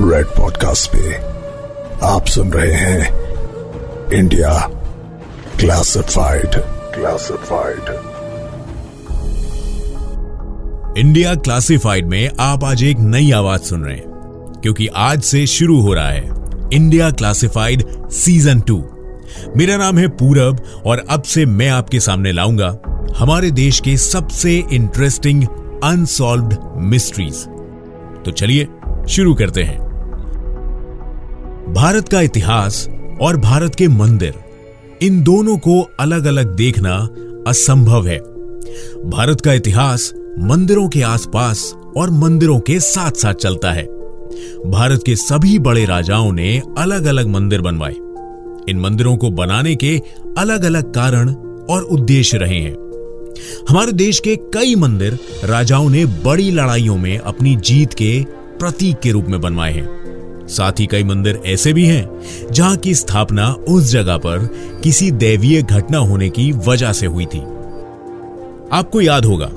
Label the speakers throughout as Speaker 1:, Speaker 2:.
Speaker 1: Red podcast पे आप सुन रहे हैं India classified classified
Speaker 2: India classified में आप आज एक नई आवाज़ सुन रहे हैं, क्योंकि आज से शुरू हो रहा है इंडिया क्लासिफाइड सीज़न टू मेरा नाम है पूरब और अब से मैं आपके सामने लाऊँगा हमारे देश के सबसे इंटरेस्टिंग अनसॉल्व्ड मिस्ट्रीज तो चलिए शुरू करते हैं। भारत का इतिहास और भारत के मंदिर, इन दोनों को अलग अलग देखना असंभव है। भारत का इतिहास मंदिरों के आसपास और मंदिरों के साथ साथ चलता है। भारत के सभी बड़े राजाओं ने अलग अलग मंदिर बनवाए। इन मंदिरों को बनाने के अलग अलग कारण और उद्देश्य रहे हैं। हमारे देश के कई मंदिर राजाओं ने बड़ी लड़ाइयों में अपनी जीत के प्रतीक के रूप में बनवाए हैं। साथ ही कई मंदिर ऐसे भी हैं, जहाँ की स्थापना उस जगह पर किसी दैवीय घटना होने की वजह से हुई थी। आपको याद होगा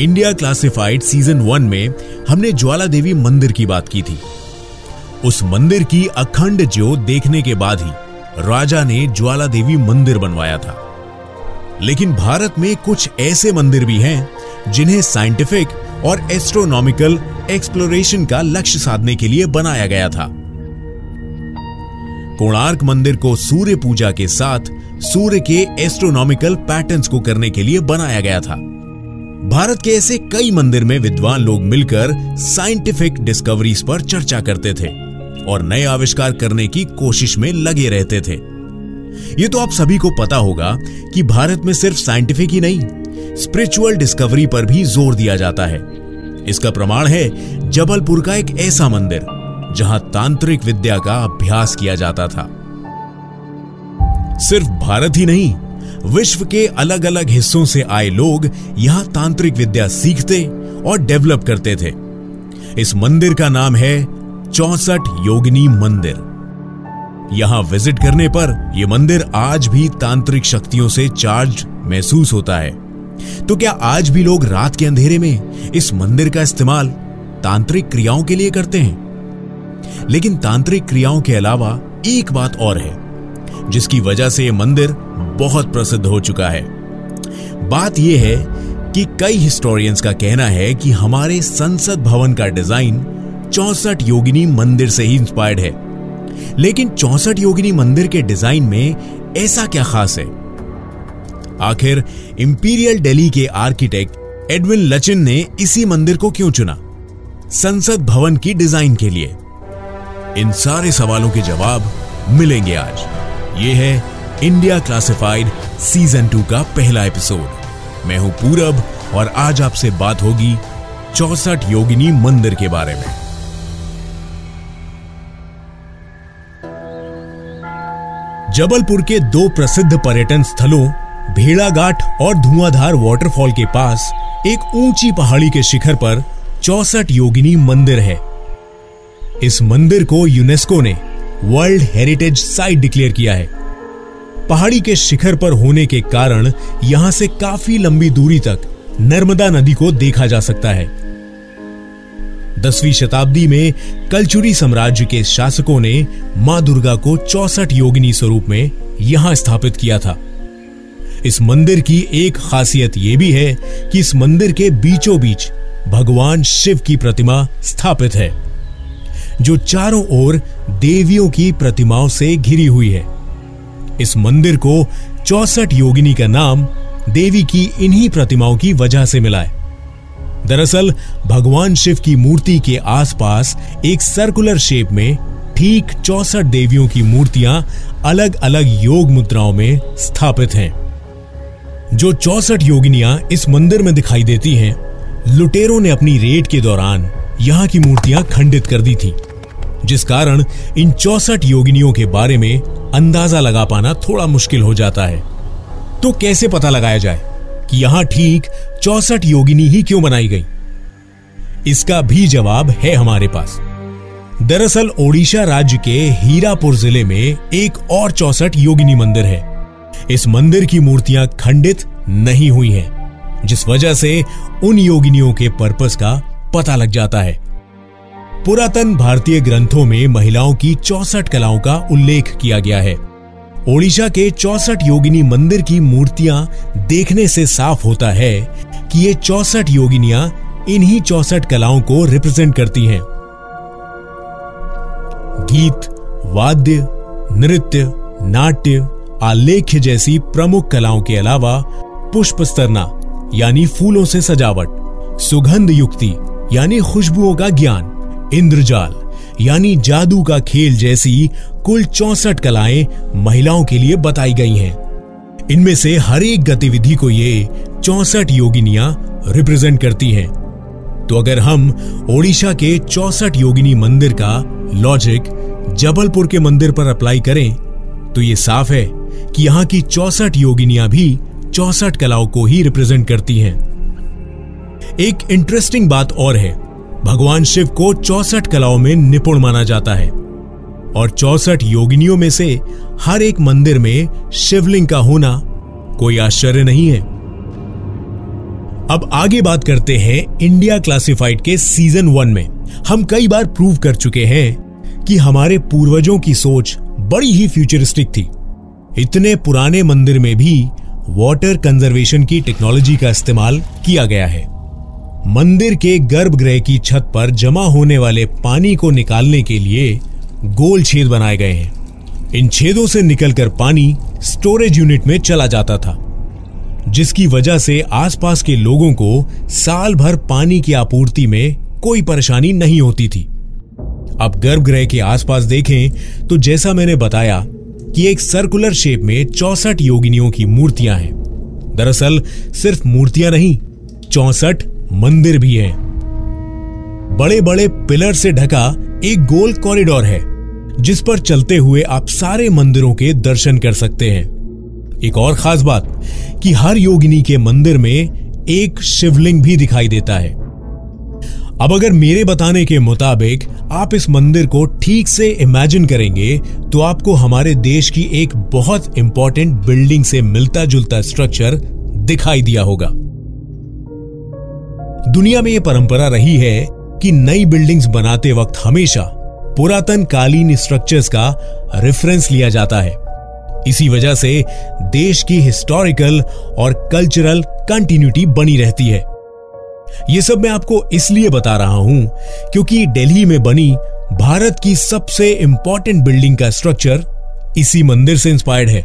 Speaker 2: इंडिया क्लासिफाइड सीज़न वन में हमने ज्वाला देवी मंदिर की बात की थी। उस मंदिर की अखंड ज्योत देखने के बाद ही राजा ने ज्वाला देवी मंदिर बनवाया था। लेकिन भारत में कुछ ऐसे मंदिर भी हैं, जिन्हें साइंटिफिक और एस्ट्रोनॉमिकल एक्सप्लोरेशन का लक्ष्य साधने के लिए बनाया गया था। कोणार्क मंदिर को सूर्य पूजा के साथ सूर्य के एस्ट्रोनॉमिकल पैटर्न्स को करने के लिए बनाया गया था। भारत के ऐसे कई मंदिर में विद्वान लोग मिलकर साइंटिफिक डिस्कवरीज पर चर्चा करते थे और नए आविष्कार करने की कोशिश में लगे रहते थे। ये तो आप सभी को पता होगा कि भारत में सिर्फ़ साइंटिफिक ही नहीं स्पिरिचुअल डिस्कवरी पर भी ज़ोर दिया जाता है। इसका प्रमाण है जबलपुर का एक ऐसा मंदिर, जहाँ तांत्रिक विद्या का अभ्यास किया जाता था। सिर्फ़ भारत ही नहीं, विश्व के अलग अलग हिस्सों से आए लोग यहाँ तांत्रिक विद्या सीखते और डेवलप करते थे। इस मंदिर का नाम है चौसठ योगिनी मंदिर। यहाँ विज़िट करने पर यह मंदिर आज भी तांत्रिक शक्तियों से चार्ज महसूस होता है। तो क्या आज भी लोग रात के अंधेरे में इस मंदिर का इस्तेमाल तांत्रिक क्रियाओं के लिए करते हैं? लेकिन तांत्रिक क्रियाओं के अलावा एक बात और है, जिसकी वजह से यह मंदिर बहुत प्रसिद्ध हो चुका है। बात यह है कि कई हिस्टोरियंस का कहना है कि हमारे संसद भवन का डिज़ाइन चौसठ योगिनी मंदिर से ही इंस्पायर्ड है। लेकिन चौसठ योगिनी मंदिर के डिज़ाइन में ऐसा क्या खास है? आखिर इंपीरियल दिल्ली के आर्किटेक्ट एडविन लचिन ने इसी मंदिर को क्यों चुना? संसद भवन की डिज़ाइन के लिए। इन सारे सवालों के जवाब मिलेंगे आज। ये है इंडिया क्लासिफाइड सीज़न टू का पहला एपिसोड मैं हूँ पूरब और आज आपसे बात होगी चौसठ योगिनी मंदिर के बारे में। जबलपुर के दो प्रसिद्ध पर्यटन स्थलों भेड़ाघाट और धुआंधार वाटरफॉल के पास एक ऊँची पहाड़ी के शिखर पर चौसठ योगिनी मंदिर है। इस मंदिर को यूनेस्को ने वर्ल्ड हेरिटेज साइट डिक्लेयर किया है। पहाड़ी के शिखर पर होने के कारण यहाँ से काफ़ी लंबी दूरी तक नर्मदा नदी को देखा जा सकता है। दसवीं शताब्दी में कलचुरी साम्राज्य के शासकों ने माँ दुर्गा को चौसठ योगिनी स्वरूप में यहाँ स्थापित किया था। इस मंदिर की एक खासियत यह भी है कि इस मंदिर के बीचों बीच भगवान शिव की प्रतिमा स्थापित है, जो चारों ओर देवियों की प्रतिमाओं से घिरी हुई है। इस मंदिर को चौसठ योगिनी का नाम देवी की इन्हीं प्रतिमाओं की वजह से मिला है। दरअसल, भगवान शिव की मूर्ति के आसपास एक सर्कुलर शेप में ठीक चौसठ देवियों की मूर्तियाँ अलग अलग योग मुद्राओं में स्थापित हैं। जो चौसठ योगिनियाँ इस मंदिर में दिखाई देती हैं, लुटेरों ने अपनी रेड के दौरान यहाँ की मूर्तियाँ खंडित कर दी थी, जिस कारण इन चौसठ योगिनियों के बारे में अंदाज़ा लगा पाना थोड़ा मुश्किल हो जाता है। तो कैसे पता लगाया जाए कि यहाँ ठीक चौसठ योगिनी ही क्यों बनाई गई? इसका भी जवाब है हमारे पास। दरअसल ओडिशा राज्य के हीरापुर ज़िले में एक और चौसठ योगिनी मंदिर है इस मंदिर की मूर्तियाँ खंडित नहीं हुई हैं, जिस वजह से उन योगिनियों के पर्पस का पता लग जाता है। पुरातन भारतीय ग्रंथों में महिलाओं की चौसठ कलाओं का उल्लेख किया गया है। ओडिशा के चौसठ योगिनी मंदिर की मूर्तियाँ देखने से साफ़ होता है कि ये चौसठ योगिनियाँ इन्हीं चौसठ कलाओं को रिप्रेजेंट करती हैं। गीत, वाद्य, नृत्य, नाट्य आलेख्य जैसी प्रमुख कलाओं के अलावा पुष्प स्तरना यानी फूलों से सजावट, सुगंध युक्ति, यानी खुशबुओं का ज्ञान, इंद्रजाल, यानी जादू का खेल जैसी कुल चौसठ कलाएँ महिलाओं के लिए बताई गई हैं। इनमें से हर एक गतिविधि को ये चौसठ योगिनियाँ रिप्रेजेंट करती हैं। तो अगर हम ओडिशा के चौसठ योगिनी मंदिर का लॉजिक जबलपुर के मंदिर पर अप्लाई करें तो ये साफ़ है कि यहाँ की चौसठ योगिनियाँ भी चौसठ कलाओं को ही रिप्रेजेंट करती हैं। एक इंटरेस्टिंग बात और है, भगवान शिव को चौसठ कलाओं में निपुण माना जाता है। और चौसठ योगिनियों में से हर एक मंदिर में शिवलिंग का होना कोई आश्चर्य नहीं है। अब आगे बात करते हैं इंडिया क्लासिफाइड के सीज़न वन में। हम कई बार प्रूव कर चुके हैं कि हमारे पूर्वजों की सोच बड़ी ही फ्यूचरिस्टिक थी। इतने पुराने मंदिर में भी वाटर कंजर्वेशन की टेक्नोलॉजी का इस्तेमाल किया गया है। मंदिर के गर्भगृह की छत पर जमा होने वाले पानी को निकालने के लिए गोल छेद बनाए गए हैं। इन छेदों से निकलकर पानी स्टोरेज यूनिट में चला जाता था, जिसकी वजह से आसपास के लोगों को साल भर पानी की आपूर्ति में कोई परेशानी नहीं होती थी। अब गर्भगृह के आसपास देखें तो जैसा मैंने बताया कि एक सर्कुलर शेप में चौसठ योगिनियों की मूर्तियाँ हैं। दरअसल, सिर्फ़ मूर्तियाँ नहीं, चौसठ मंदिर भी हैं। बड़े बड़े पिलर से ढका एक गोल कॉरिडोर है, जिस पर चलते हुए आप सारे मंदिरों के दर्शन कर सकते हैं। एक और खास बात कि हर योगिनी के मंदिर में एक शिवलिंग भी दिखाई देता है। अब अगर मेरे बताने के मुताबिक आप इस मंदिर को ठीक से इमेजिन करेंगे तो आपको हमारे देश की एक बहुत इंपॉर्टेंट बिल्डिंग से मिलता जुलता स्ट्रक्चर दिखाई दिया होगा। दुनिया में यह परंपरा रही है कि नई बिल्डिंग्स बनाते वक्त हमेशा पुरातन कालीन स्ट्रक्चर्स का रेफरेंस लिया जाता है। इसी वजह से देश की हिस्टोरिकल और कल्चरल कंटिन्यूटी बनी रहती है। यह सब मैं आपको इसलिए बता रहा हूँ क्योंकि दिल्ली में बनी भारत की सबसे इंपॉर्टेंट बिल्डिंग का स्ट्रक्चर इसी मंदिर से इंस्पायर्ड है।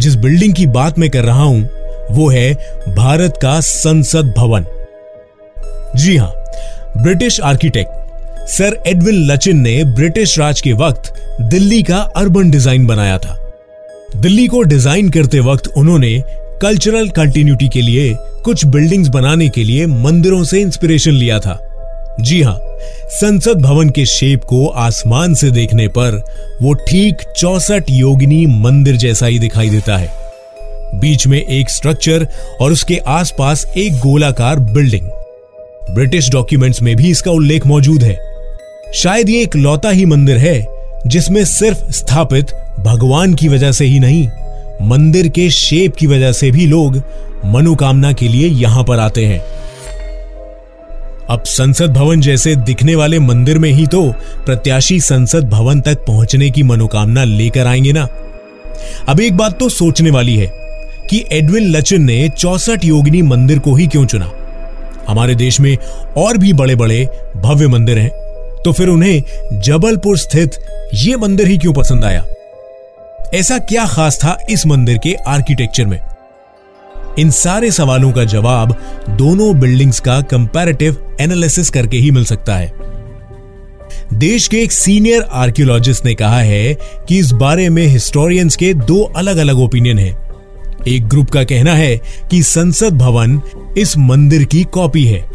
Speaker 2: जिस बिल्डिंग की बात मैं कर रहा हूँ, वो है भारत का संसद भवन। जी हाँ British architect sir Edwin Lutyens ने ब्रिटिश राज के वक्त दिल्ली का अर्बन डिज़ाइन बनाया था। दिल्ली को डिज़ाइन करते वक्त उन्होंने कल्चरल कंटिन्यूटी के लिए, कुछ बिल्डिंग्स बनाने के लिए मंदिरों से इंस्पिरेशन लिया था। जी हाँ संसद भवन के शेप को आसमान से देखने पर वो ठीक चौसठ योगिनी मंदिर जैसा ही दिखाई देता है। बीच में एक स्ट्रक्चर और उसके आसपास एक गोलाकार बिल्डिंग ब्रिटिश डॉक्यूमेंट्स में भी इसका उल्लेख मौजूद है। शायद ये एक लौता ही मंदिर है, जिसमें सिर्फ़ स्थापित भगवान की वजह से ही नहीं मंदिर के शेप की वजह से भी लोग मनोकामना के लिए यहाँ पर आते हैं। अब संसद भवन जैसे दिखने वाले मंदिर में ही तो प्रत्याशी संसद भवन तक पहुँचने की मनोकामना लेकर आएँगे ना। अब एक बात तो सोचने वाली है कि एडविन लचिन ने चौसठ योगिनी मंदिर को ही क्यों चुना? हमारे देश में और भी बड़े बड़े भव्य मंदिर हैं तो फिर उन्हें जबलपुर स्थित ये मंदिर ही क्यों पसंद आया? ऐसा क्या खास था इस मंदिर के आर्किटेक्चर में? इन सारे सवालों का जवाब दोनों बिल्डिंग्स का कंपैरेटिव एनालिसिस करके ही मिल सकता है। देश के एक सीनियर आर्कियोलॉजिस्ट ने कहा है कि इस बारे में हिस्टोरियंस के दो अलग अलग ओपिनियन हैं। एक ग्रुप का कहना है कि संसद भवन इस मंदिर की कॉपी है।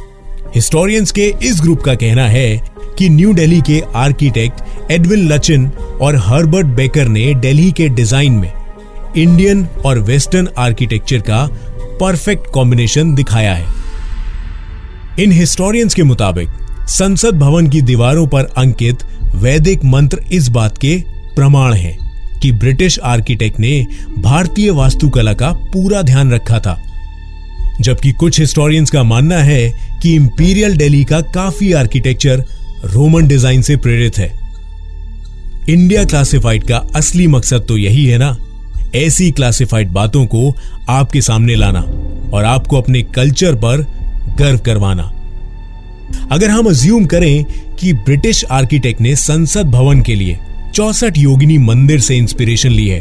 Speaker 2: हिस्टोरियंस के इस ग्रुप का कहना है कि न्यू दिल्ली के आर्किटेक्ट एडविन लचिन और हर्बर्ट बेकर ने दिल्ली के डिज़ाइन में इंडियन और वेस्टर्न आर्किटेक्चर का परफेक्ट कॉम्बिनेशन दिखाया है। इन हिस्टोरियंस के मुताबिक, संसद भवन की दीवारों पर अंकित वैदिक मंत्र इस बात के प्रमाण हैं कि ब्रिटिश आर्किटेक्ट ने भारतीय वास्तुकला का पूरा ध्यान रखा था। जबकि कुछ हिस्टोरियंस का मानना है कि इंपीरियल दिल्ली का काफ़ी आर्किटेक्चर रोमन डिज़ाइन से प्रेरित है। इंडिया क्लासिफाइड का असली मकसद तो यही है ना? ऐसी क्लासिफाइड बातों को आपके सामने लाना और आपको अपने कल्चर पर गर्व करवाना। अगर हम अज्यूम करें कि ब्रिटिश आर्किटेक्ट ने संसद भवन के लिए चौसठ योगिनी मंदिर से इंस्पिरेशन ली है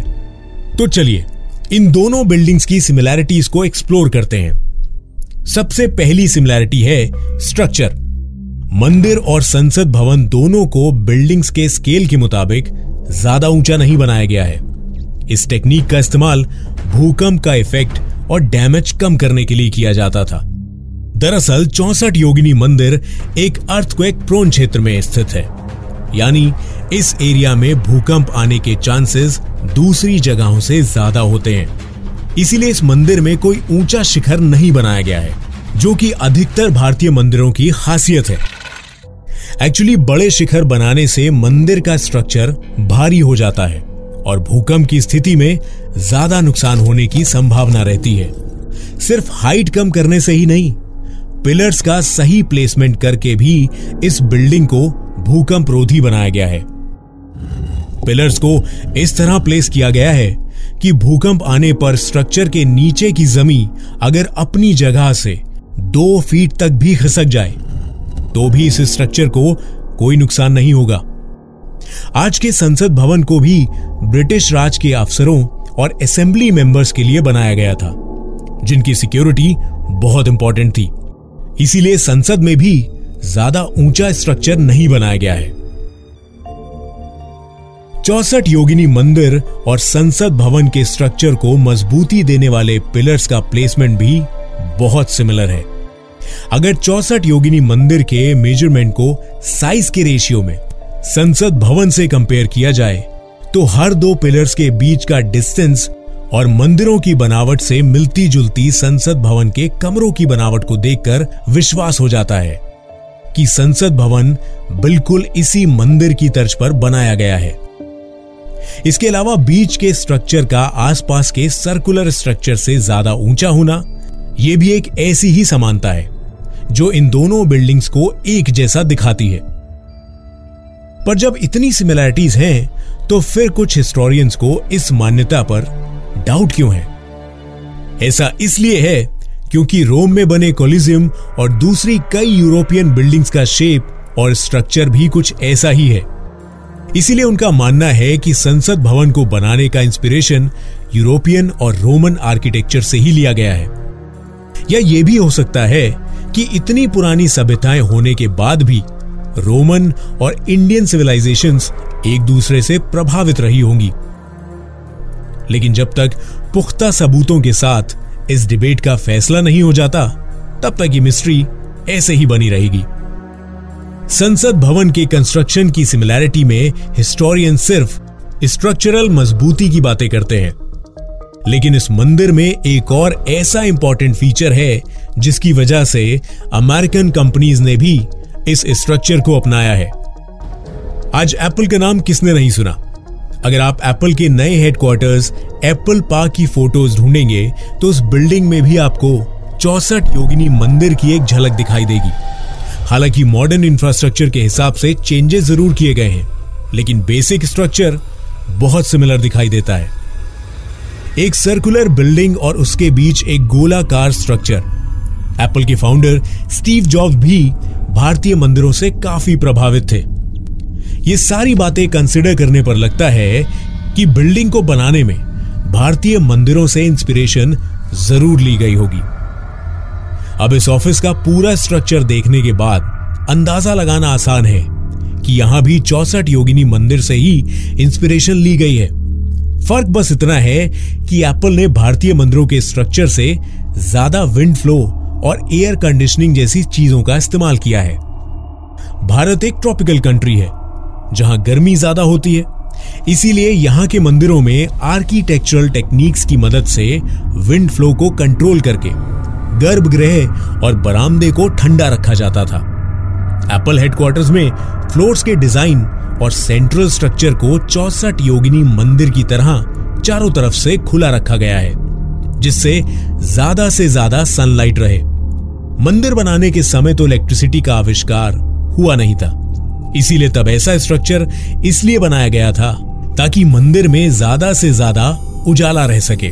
Speaker 2: तो चलिए इन दोनों बिल्डिंग्स की सिमिलैरिटीज को एक्सप्लोर करते हैं। सबसे पहली सिमिलैरिटी है स्ट्रक्चर मंदिर और संसद भवन दोनों को बिल्डिंग्स के स्केल के मुताबिक ज़्यादा ऊँचा नहीं बनाया गया है। इस टेक्निक का इस्तेमाल भूकंप का इफ़ेक्ट और डैमेज कम करने के लिए किया जाता था। दरअसल चौसठ योगिनी मंदिर एक अर्थक्वेक प्रोन क्षेत्र में स्थित है। यानी इस एरिया में भूकंप आने के चांसेस दूसरी जगहों से ज़्यादा होते हैं। इसीलिए इस मंदिर में कोई ऊँचा शिखर नहीं बनाया गया है, जो कि अधिकतर भारतीय मंदिरों की खासियत है। एक्चुअली बड़े शिखर बनाने से मंदिर का स्ट्रक्चर भारी हो जाता है और भूकंप की स्थिति में ज़्यादा नुकसान होने की संभावना रहती है। सिर्फ़ हाइट कम करने से ही नहीं पिलर्स का सही प्लेसमेंट करके भी इस बिल्डिंग को भूकंप रोधी बनाया गया है। पिलर्स को इस तरह प्लेस किया गया है कि भूकंप आने पर स्ट्रक्चर के नीचे की जमी अगर अपनी जगह से दो फीट तक भी खिसक जाए तो भी इस स्ट्रक्चर को कोई नुकसान नहीं होगा। आज के संसद भवन को भी ब्रिटिश राज के अफसरों और असेंबली मेंबर्स के लिए बनाया गया था, जिनकी सिक्योरिटी बहुत इंपॉर्टेंट थी। इसीलिए संसद में भी ज़्यादा ऊँचा स्ट्रक्चर नहीं बनाया गया है। चौसठ योगिनी मंदिर और संसद भवन के स्ट्रक्चर को मजबूती देने वाले पिलर्स का प्लेसमेंट भी बहुत सिमिलर है। अगर चौसठ योगिनी मंदिर के मेज़रमेंट को साइज़ के रेशियो में संसद भवन से कंपेयर किया जाए तो हर दो पिलर्स के बीच का डिस्टेंस और मंदिरों की बनावट से मिलती जुलती संसद भवन के कमरों की बनावट को देखकर विश्वास हो जाता है कि संसद भवन बिल्कुल इसी मंदिर की तर्ज पर बनाया गया है। इसके अलावा बीच के स्ट्रक्चर का आसपास के सर्कुलर स्ट्रक्चर से ज़्यादा ऊँचा होना यह भी एक ऐसी ही समानता है, जो इन दोनों बिल्डिंग्स को एक जैसा दिखाती है। पर जब इतनी सिमिलैरिटीज हैं तो फिर कुछ हिस्टोरियंस को इस मान्यता पर डाउट क्यों है? ऐसा इसलिए है क्योंकि रोम में बने कोलिजियम और दूसरी कई यूरोपियन बिल्डिंग्स का शेप और स्ट्रक्चर भी कुछ ऐसा ही है। इसीलिए उनका मानना है कि संसद भवन को बनाने का इंस्पिरेशन यूरोपियन और रोमन आर्किटेक्चर से ही लिया गया है। या यह भी हो सकता है कि इतनी पुरानी सभ्यताएँ होने के बाद भी रोमन और इंडियन सिविलाइजेशन एक दूसरे से प्रभावित रही होंगी। लेकिन जब तक पुख्ता सबूतों के साथ इस डिबेट का फैसला नहीं हो जाता, तब तक ये मिस्ट्री ऐसे ही बनी रहेगी। संसद भवन के कंस्ट्रक्शन की सिमिलैरिटी में हिस्टोरियन सिर्फ़ स्ट्रक्चरल मजबूती की बातें करते हैं। लेकिन इस मंदिर में एक और ऐसा इंपॉर्टेंट फीचर है, जिसकी वजह से अमेरिकन कंपनीज़ ने भी इस स्ट्रक्चर को अपनाया है। आज एप्पल का नाम किसने नहीं सुना? अगर आप एप्पल के नए हेडक्वार्टर्स एप्पल पार्क की फ़ोटोज़ ढूंढेंगे तो उस बिल्डिंग में भी आपको चौसठ योगिनी मंदिर की एक झलक दिखाई देगी। हालाँकि मॉडर्न इंफ्रास्ट्रक्चर के हिसाब से चेंजेस ज़रूर किए गए हैं, लेकिन बेसिक स्ट्रक्चर बहुत सिमिलर दिखाई देता है। एक सर्कुलर बिल्डिंग और उसके बीच एक गोलाकार स्ट्रक्चर एप्पल के फाउंडर स्टीव जॉब्स भी भारतीय मंदिरों से काफ़ी प्रभावित थे। ये सारी बातें कंसिडर करने पर लगता है कि बिल्डिंग को बनाने में भारतीय मंदिरों से इंस्पिरेशन ज़रूर ली गई होगी। अब इस ऑफ़िस का पूरा स्ट्रक्चर देखने के बाद अंदाज़ा लगाना आसान है कि यहाँ भी चौसठ योगिनी मंदिर से ही इंस्पिरेशन ली गई है। फ़र्क बस इतना है कि एप्पल ने भारतीय मंदिरों के स्ट्रक्चर से ज़्यादा विंड फ्लो और एयर कंडीशनिंग जैसी चीज़ों का इस्तेमाल किया है। भारत एक ट्रॉपिकल कंट्री है, जहाँ गर्मी ज़्यादा होती है। इसीलिए यहाँ के मंदिरों में आर्किटेक्चरल टेक्निक्स की मदद से विंड फ्लो को कंट्रोल करके गर्भगृह और बरामदे को ठंडा रखा जाता था। एप्पल हेडक्वार्टर्स में फ्लोर्स के डिज़ाइन और सेंट्रल स्ट्रक्चर को चौसठ योगिनी मंदिर की तरह चारों तरफ़ से खुला रखा गया है, जिससे ज़्यादा से ज़्यादा सनलाइट रहे। मंदिर बनाने के समय तो इलेक्ट्रिसिटी का आविष्कार हुआ नहीं था। इसीलिए तब ऐसा स्ट्रक्चर इसलिए बनाया गया था ताकि मंदिर में ज़्यादा से ज़्यादा उजाला रह सके।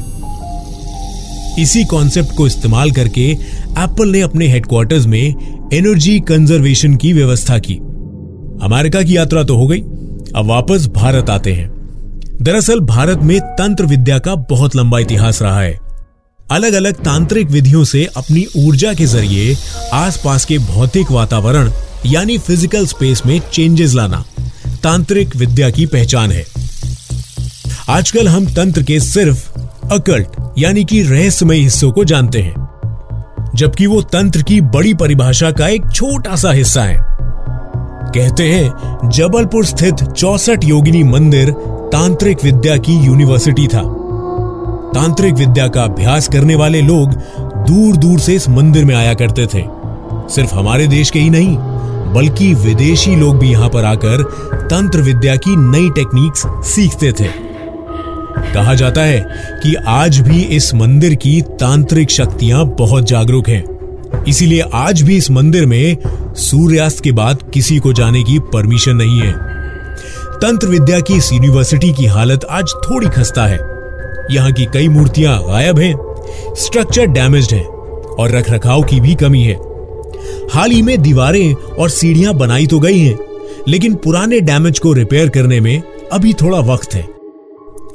Speaker 2: इसी कॉन्सेप्ट को इस्तेमाल करके एप्पल ने अपने हेडक्वार्टर्स में एनर्जी कंजर्वेशन की व्यवस्था की। अमेरिका की यात्रा तो हो गई, अब वापस भारत आते हैं। दरअसल भारत में तंत्र विद्या का बहुत लंबा इतिहास रहा है। अलग अलग तांत्रिक विधियों से अपनी ऊर्जा के ज़रिए आसपास के भौतिक वातावरण, यानी फ़िज़िकल स्पेस में चेंजेस लाना, तांत्रिक विद्या की पहचान है। आजकल हम तंत्र के सिर्फ़ अकल्ट, यानी कि रहस्यमय हिस्सों को जानते हैं। जबकि वो तंत्र की बड़ी परिभाषा का एक छोटा सा हिस्सा है। कहते हैं, जबलपुर स्थित चौसठ योगिनी मंदिर तांत्रिक विद्या की यूनिवर्सिटी था। तांत्रिक विद्या का अभ्यास करने वाले लोग दूर दूर से इस मंदिर में आया करते थे। सिर्फ़ हमारे देश के ही नहीं, बल्कि विदेशी लोग भी यहाँ पर आकर तंत्र विद्या की नई टेक्निक्स सीखते थे। कहा जाता है कि आज भी इस मंदिर की तांत्रिक शक्तियाँ बहुत जागरूक हैं। इसीलिए आज भी इस मंदिर में सूर्यास्त के बाद किसी को जाने की परमिशन नहीं है। तंत्र विद्या की इस यूनिवर्सिटी की हालत आज थोड़ी खस्ता है। यहाँ की कई मूर्तियाँ गायब हैं स्ट्रक्चर डैमेज्ड है और रख रखाव की भी कमी है। हाल ही में दीवारें और सीढ़ियाँ बनाई तो गई हैं, लेकिन पुराने डैमेज को रिपेयर करने में अभी थोड़ा वक्त है।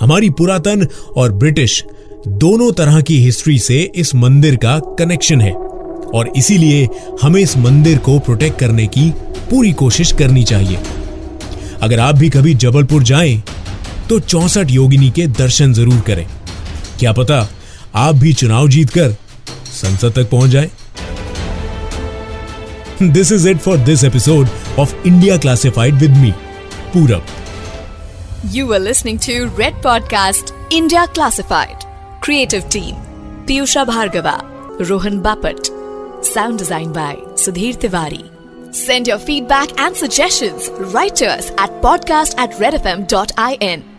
Speaker 2: हमारी पुरातन और ब्रिटिश दोनों तरह की हिस्ट्री से इस मंदिर का कनेक्शन है और इसीलिए हमें इस मंदिर को प्रोटेक्ट करने की पूरी कोशिश करनी चाहिए। अगर आप भी कभी जबलपुर जाएँ तो चौसठ योगिनी के दर्शन ज़रूर करें। क्या पता आप भी चुनाव जीतकर संसद तक पहुँच जाए। This is it for this episode of India classified with me Purab
Speaker 3: You are listening to Red Podcast India Classified. Creative Team Piyusha Bhargava, Rohan Bapat. Sound design by Sudhir Tiwari. Send your feedback and suggestions right to us at podcast at redfm.in.